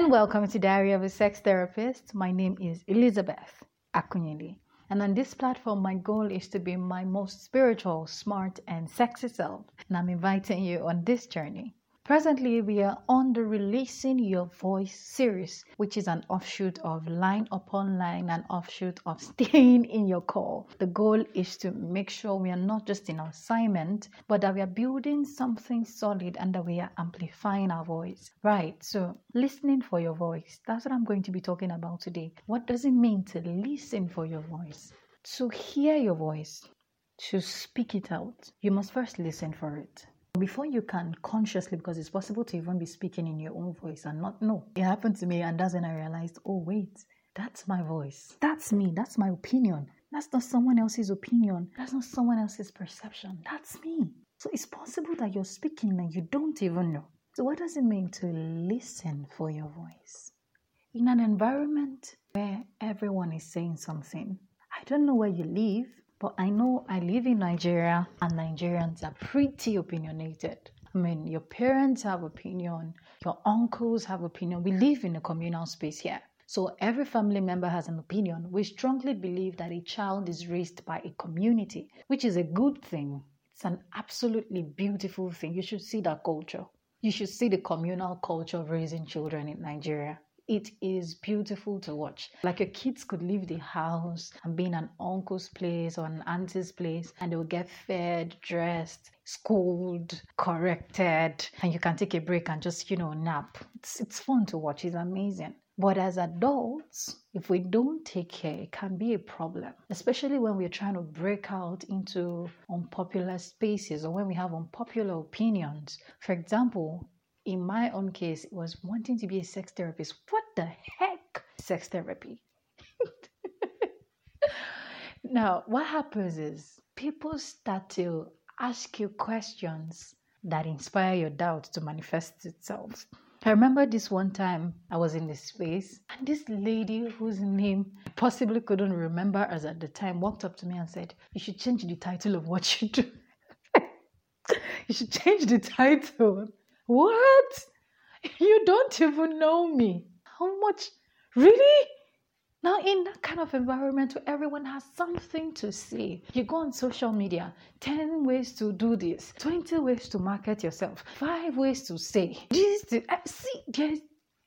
and welcome to Diary of a Sex Therapist. My name is Elizabeth Akunyili. And on this platform, my goal is to be my most spiritual, smart, and sexy self. And I'm inviting you on this journey. Presently, we are on the Releasing Your Voice series, which is an offshoot of Line Upon Line, an offshoot of Staying in Your Call. The goal is to make sure we are not just in assignment, but that we are building something solid and that we are amplifying our voice. Right, so listening for your voice. That's what I'm going to be talking about today. What does it mean to listen for your voice? To hear your voice, to speak it out, you must first listen for it. Before you can consciously, because it's possible to even be speaking in your own voice and not know. It happened to me, and that's when I realized, oh, wait, that's my voice. That's me. That's my opinion. That's not someone else's opinion. That's not someone else's perception. That's me. So it's possible that you're speaking and you don't even know. So, what does it mean to listen for your voice? In an environment where everyone is saying something, I don't know where you live, but I know I live in Nigeria and Nigerians are pretty opinionated. I mean, your parents have opinion, your uncles have opinion. We live in a communal space here. So every family member has an opinion. We strongly believe that a child is raised by a community, which is a good thing. It's an absolutely beautiful thing. You should see that culture. You should see the communal culture of raising children in Nigeria. It is beautiful to watch. Like your kids could leave the house and be in an uncle's place or an auntie's place and they'll get fed, dressed, schooled, corrected, and you can take a break and just, you know, nap. It's, it's fun to watch. It's amazing. But as adults, if we don't take care, it can be a problem, especially when we're trying to break out into unpopular spaces or when we have unpopular opinions. For example, in my own case, it was wanting to be a sex therapist. What the heck? Sex therapy. now, what happens is people start to ask you questions that inspire your doubt to manifest itself. I remember this one time I was in this space, and this lady whose name I possibly couldn't remember as at the time walked up to me and said, You should change the title of what you do. you should change the title. What? You don't even know me. How much? Really? Now, in that kind of environment where everyone has something to say, you go on social media 10 ways to do this, 20 ways to market yourself, 5 ways to say this. Uh, see,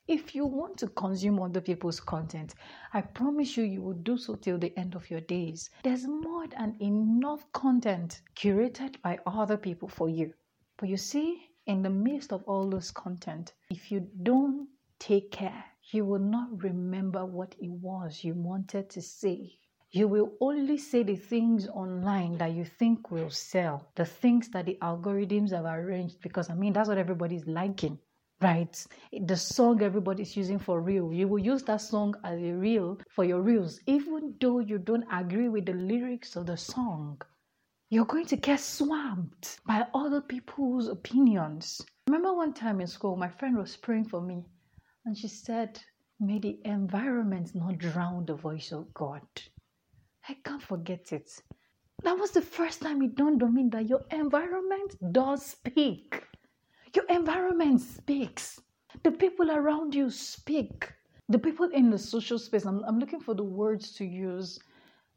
if you want to consume other people's content, I promise you, you will do so till the end of your days. There's more than enough content curated by other people for you. But you see, in the midst of all this content, if you don't take care, you will not remember what it was you wanted to say. You will only say the things online that you think will sell, the things that the algorithms have arranged, because I mean, that's what everybody's liking, right? The song everybody's using for real, you will use that song as a reel for your reels, even though you don't agree with the lyrics of the song you're going to get swamped by other people's opinions. Remember one time in school, my friend was praying for me, and she said, May the environment not drown the voice of God. I can't forget it. That was the first time it dawned on me that your environment does speak. Your environment speaks. The people around you speak. The people in the social space, I'm, I'm looking for the words to use.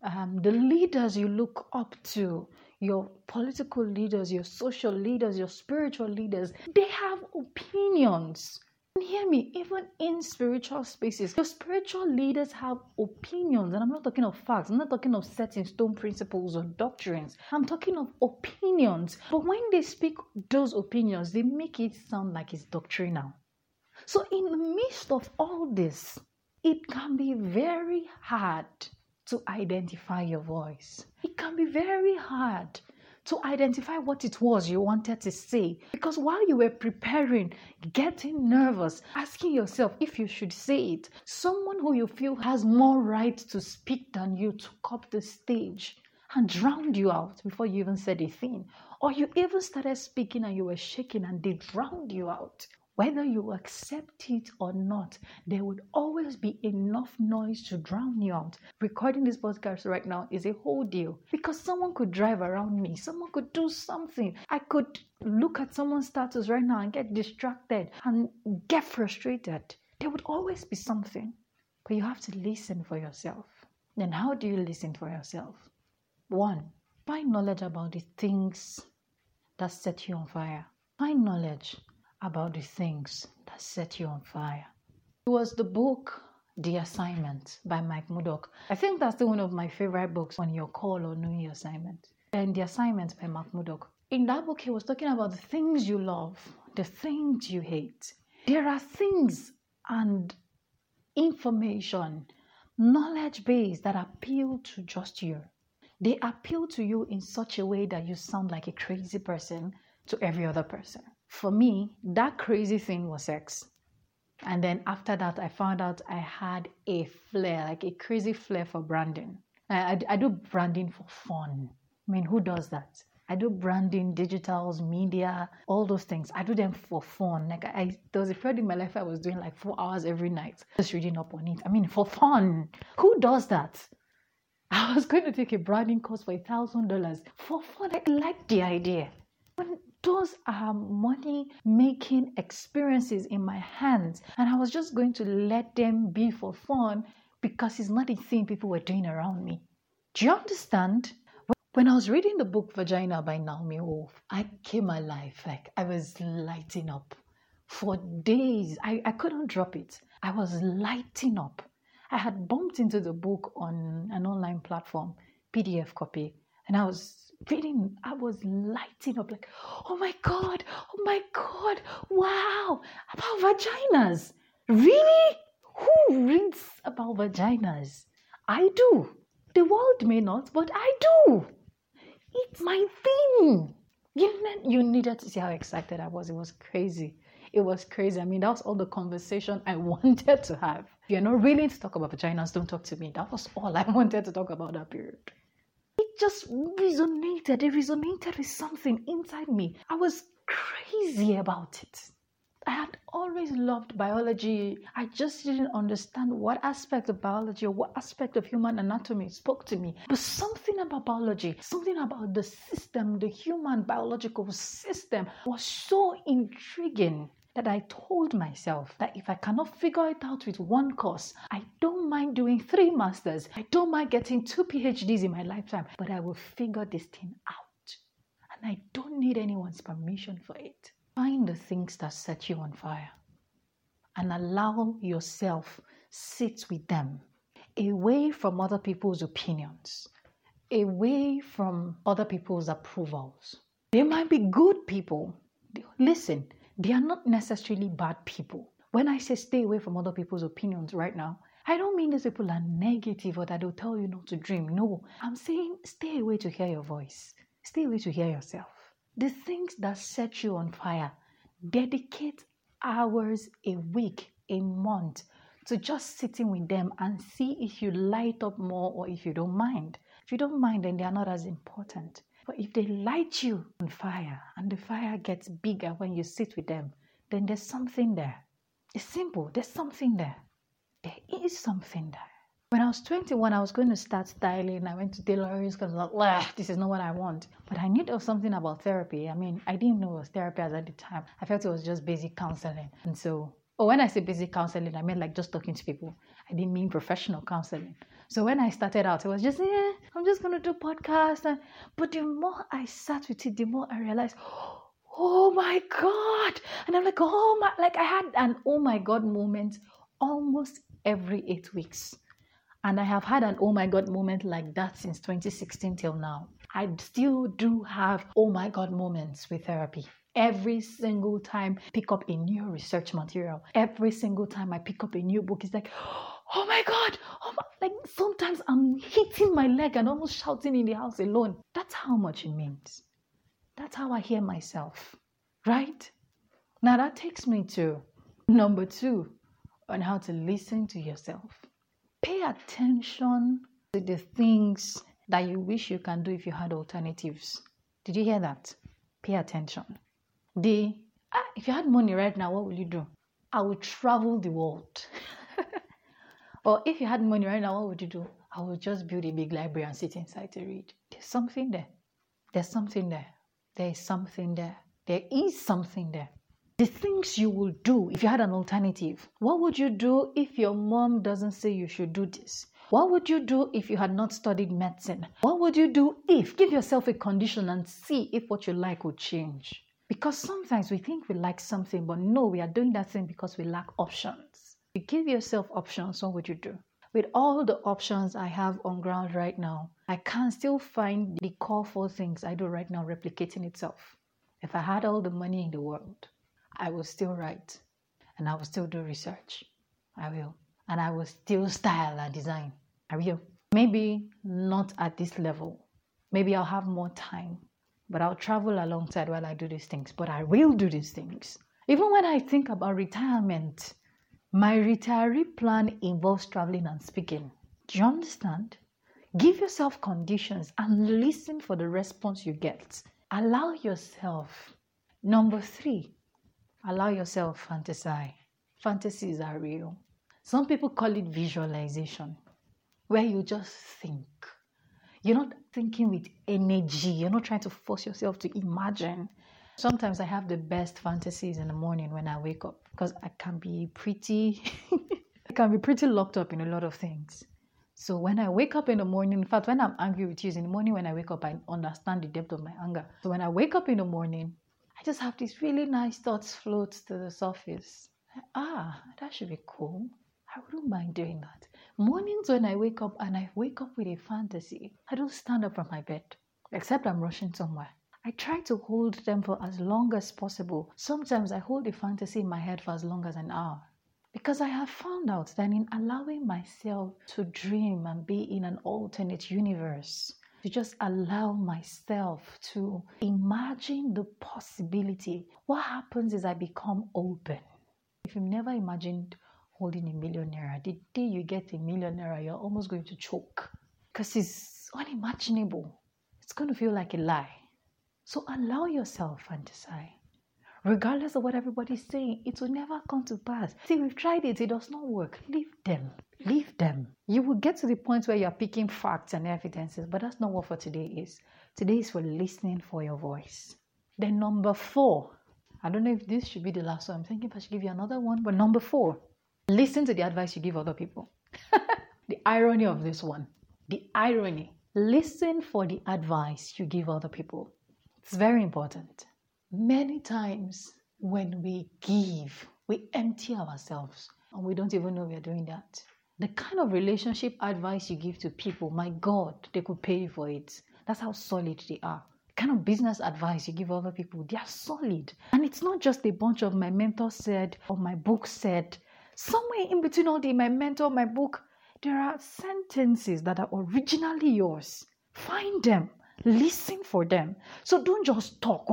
Um, the leaders you look up to, your political leaders, your social leaders, your spiritual leaders, they have opinions. And hear me, even in spiritual spaces, your spiritual leaders have opinions. And I'm not talking of facts, I'm not talking of set in stone principles or doctrines. I'm talking of opinions. But when they speak those opinions, they make it sound like it's doctrinal. So, in the midst of all this, it can be very hard to identify your voice. It can be very hard to identify what it was you wanted to say. Because while you were preparing, getting nervous, asking yourself if you should say it, someone who you feel has more right to speak than you took up the stage and drowned you out before you even said a thing. Or you even started speaking and you were shaking and they drowned you out. Whether you accept it or not, there would always be enough noise to drown you out. Recording this podcast right now is a whole deal because someone could drive around me, someone could do something. I could look at someone's status right now and get distracted and get frustrated. There would always be something, but you have to listen for yourself. Then, how do you listen for yourself? One, find knowledge about the things that set you on fire. Find knowledge about the things that set you on fire. It was the book The Assignment by Mike Murdock. I think that's the one of my favorite books on your call or knowing your assignment. And The Assignment by Mike Murdock. In that book, he was talking about the things you love, the things you hate. There are things and information, knowledge base that appeal to just you. They appeal to you in such a way that you sound like a crazy person to every other person. For me, that crazy thing was sex. And then after that, I found out I had a flair, like a crazy flair for branding. I, I, I do branding for fun. I mean, who does that? I do branding, digitals, media, all those things. I do them for fun. Like I, there was a period in my life I was doing like four hours every night, just reading up on it. I mean, for fun. Who does that? I was going to take a branding course for a thousand dollars for fun. I like the idea. When those um, are money making experiences in my hands, and I was just going to let them be for fun because it's not a thing people were doing around me. Do you understand? When I was reading the book Vagina by Naomi Wolf, I came alive. Like I was lighting up for days. I, I couldn't drop it. I was lighting up. I had bumped into the book on an online platform, PDF copy, and I was reading, I was lighting up like, oh my God, oh my God, wow, about vaginas. Really? Who reads about vaginas? I do. The world may not, but I do. It's my thing. You, you needed to see how excited I was. It was crazy. It was crazy. I mean, that was all the conversation I wanted to have. If you're not willing to talk about vaginas, don't talk to me. That was all I wanted to talk about that period. Just resonated. It resonated with something inside me. I was crazy about it. I had always loved biology. I just didn't understand what aspect of biology or what aspect of human anatomy spoke to me. But something about biology, something about the system, the human biological system, was so intriguing that I told myself that if I cannot figure it out with one course, I don't mind doing three masters. I don't mind getting two PhDs in my lifetime, but I will figure this thing out. And I don't need anyone's permission for it. Find the things that set you on fire and allow yourself sit with them away from other people's opinions, away from other people's approvals. They might be good people. Listen, they are not necessarily bad people. When I say stay away from other people's opinions right now, I don't mean these people are negative or that they'll tell you not to dream. No, I'm saying stay away to hear your voice, stay away to hear yourself the things that set you on fire. Dedicate hours a week, a month to just sitting with them and see if you light up more or if you don't mind. If you don't mind, then they are not as important. But if they light you on fire and the fire gets bigger when you sit with them, then there's something there. It's simple, there's something there. There is something there. When I was 21, I was going to start styling. I went to tailoring because I was like, this is not what I want. But I knew there was something about therapy. I mean, I didn't know it was therapy at the time. I felt it was just basic counseling. And so, oh, when I say basic counseling, I meant like just talking to people. I didn't mean professional counseling. So when I started out, it was just, yeah, I'm just going to do podcasts. And, but the more I sat with it, the more I realized, oh my God. And I'm like, oh my, like I had an oh my God moment almost every eight weeks. And I have had an oh my God moment like that since 2016 till now. I still do have oh my God moments with therapy. Every single time pick up a new research material, every single time I pick up a new book, it's like, oh my God, like sometimes I'm hitting my leg and almost shouting in the house alone. That's how much it means. That's how I hear myself, right? Now that takes me to number two on how to listen to yourself. Pay attention to the things that you wish you can do if you had alternatives. Did you hear that? Pay attention. The ah, if you had money right now, what would you do? I would travel the world. or if you had money right now, what would you do? I would just build a big library and sit inside to read. There's something there. There's something there. There is something there. There is something there. The things you will do if you had an alternative. What would you do if your mom doesn't say you should do this? What would you do if you had not studied medicine? What would you do if, give yourself a condition and see if what you like would change? Because sometimes we think we like something, but no, we are doing that thing because we lack options. You give yourself options, what would you do? With all the options I have on ground right now, I can still find the core four things I do right now replicating itself. If I had all the money in the world, I will still write and I will still do research. I will. And I will still style and design. I will. Maybe not at this level. Maybe I'll have more time but I'll travel alongside while I do these things. But I will do these things. Even when I think about retirement, my retiree plan involves traveling and speaking. Do you understand? Give yourself conditions and listen for the response you get. Allow yourself. Number three, allow yourself fantasize. Fantasies are real. Some people call it visualization, where you just think you're not thinking with energy. You're not trying to force yourself to imagine. Sometimes I have the best fantasies in the morning when I wake up because I can be pretty I can be pretty locked up in a lot of things. So when I wake up in the morning, in fact, when I'm angry with you, in the morning when I wake up, I understand the depth of my anger. So when I wake up in the morning, I just have these really nice thoughts float to the surface. Ah, that should be cool. I wouldn't mind doing that. Mornings when I wake up and I wake up with a fantasy, I don't stand up from my bed, except I'm rushing somewhere. I try to hold them for as long as possible. Sometimes I hold the fantasy in my head for as long as an hour. Because I have found out that in allowing myself to dream and be in an alternate universe, to just allow myself to imagine the possibility, what happens is I become open. If you've never imagined holding a million naira. The day you get a million naira, you're almost going to choke because it's unimaginable. It's going to feel like a lie. So allow yourself fantasize. Regardless of what everybody's saying, it will never come to pass. See, we've tried it, it does not work. Leave them. Leave them. You will get to the point where you're picking facts and evidences, but that's not what for today is. Today is for listening for your voice. Then, number four, I don't know if this should be the last one. I'm thinking if I should give you another one, but number four, Listen to the advice you give other people. the irony of this one. The irony. Listen for the advice you give other people. It's very important. Many times when we give, we empty ourselves and we don't even know we are doing that. The kind of relationship advice you give to people, my God, they could pay you for it. That's how solid they are. The kind of business advice you give other people, they are solid. And it's not just a bunch of my mentor said or my book said somewhere in between all the my mentor, my book, there are sentences that are originally yours. Find them, listen for them. So don't just talk.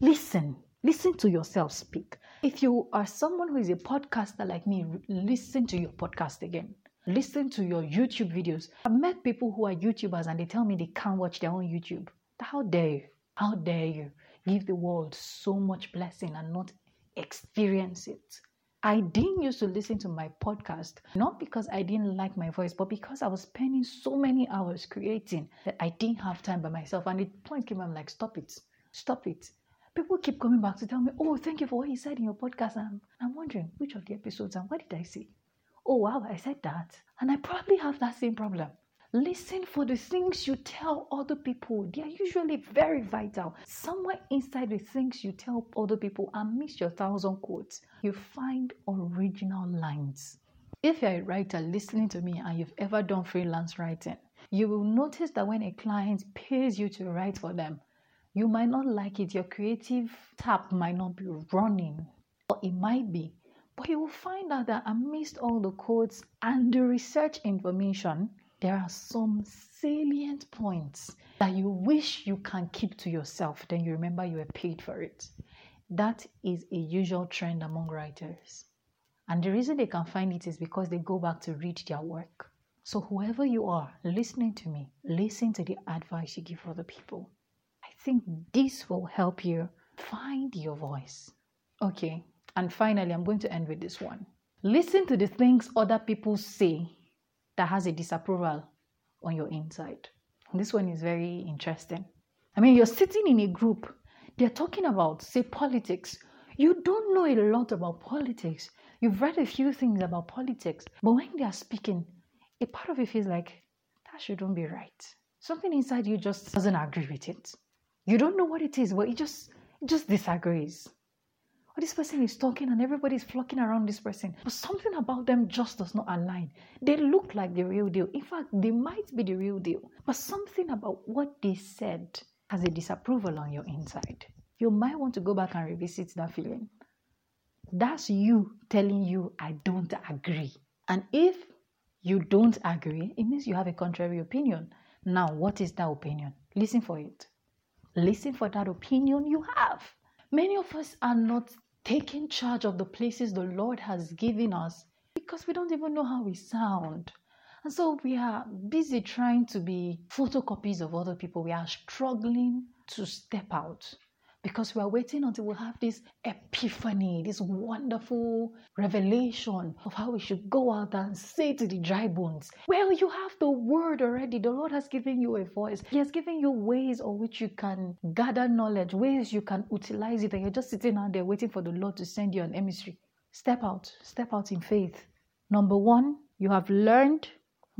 Listen, listen to yourself speak. If you are someone who is a podcaster like me, listen to your podcast again. Listen to your YouTube videos. I've met people who are YouTubers and they tell me they can't watch their own YouTube. How dare you? How dare you give the world so much blessing and not experience it? I didn't used to listen to my podcast, not because I didn't like my voice, but because I was spending so many hours creating that I didn't have time by myself. And the point came, I'm like, stop it, stop it. People keep coming back to tell me, oh, thank you for what you said in your podcast. I'm, I'm wondering which of the episodes and what did I say? Oh, wow, I said that. And I probably have that same problem. Listen for the things you tell other people. They are usually very vital. Somewhere inside the things you tell other people, amidst your thousand quotes, you find original lines. If you're a writer listening to me and you've ever done freelance writing, you will notice that when a client pays you to write for them, you might not like it. Your creative tap might not be running, or it might be. But you will find out that amidst all the quotes and the research information, there are some salient points that you wish you can keep to yourself, then you remember you were paid for it. That is a usual trend among writers. And the reason they can find it is because they go back to read their work. So, whoever you are listening to me, listen to the advice you give other people. I think this will help you find your voice. Okay, and finally, I'm going to end with this one. Listen to the things other people say that has a disapproval on your inside. This one is very interesting. I mean, you're sitting in a group, they're talking about, say, politics. You don't know a lot about politics. You've read a few things about politics, but when they are speaking, a part of you feels like that shouldn't be right. Something inside you just doesn't agree with it. You don't know what it is, but it just just disagrees. Or this person is talking and everybody's flocking around this person, but something about them just does not align. They look like the real deal. In fact, they might be the real deal, but something about what they said has a disapproval on your inside. You might want to go back and revisit that feeling. That's you telling you, I don't agree. And if you don't agree, it means you have a contrary opinion. Now, what is that opinion? Listen for it. Listen for that opinion you have. Many of us are not taking charge of the places the Lord has given us because we don't even know how we sound. And so we are busy trying to be photocopies of other people. We are struggling to step out because we are waiting until we have this epiphany, this wonderful revelation of how we should go out and say to the dry bones, Well, you have the word already. The Lord has given you a voice, He has given you ways on which you can gather knowledge, ways you can utilize it, and you're just sitting out there waiting for the Lord to send you an emissary. Step out, step out in faith. Number one, you have learned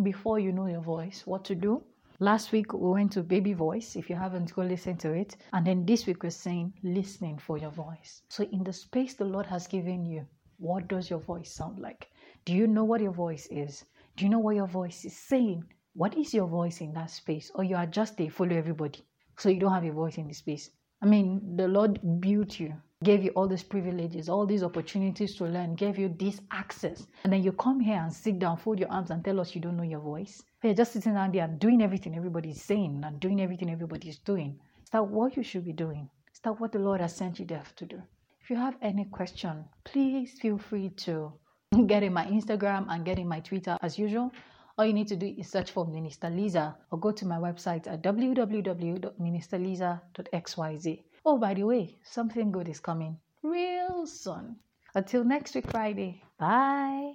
before you know your voice what to do. Last week we went to baby voice. If you haven't, go listen to it. And then this week we're saying listening for your voice. So in the space the Lord has given you, what does your voice sound like? Do you know what your voice is? Do you know what your voice is saying? What is your voice in that space? Or you are just a follow everybody. So you don't have a voice in the space. I mean, the Lord built you gave you all these privileges, all these opportunities to learn, gave you this access. And then you come here and sit down, fold your arms, and tell us you don't know your voice. You're just sitting down there and doing everything everybody's saying and doing everything everybody's doing. Is that what you should be doing? Is that what the Lord has sent you there to do? If you have any question, please feel free to get in my Instagram and get in my Twitter as usual. All you need to do is search for Minister Lisa or go to my website at www.ministerlisa.xyz. Oh, by the way, something good is coming real soon. Until next week, Friday. Bye.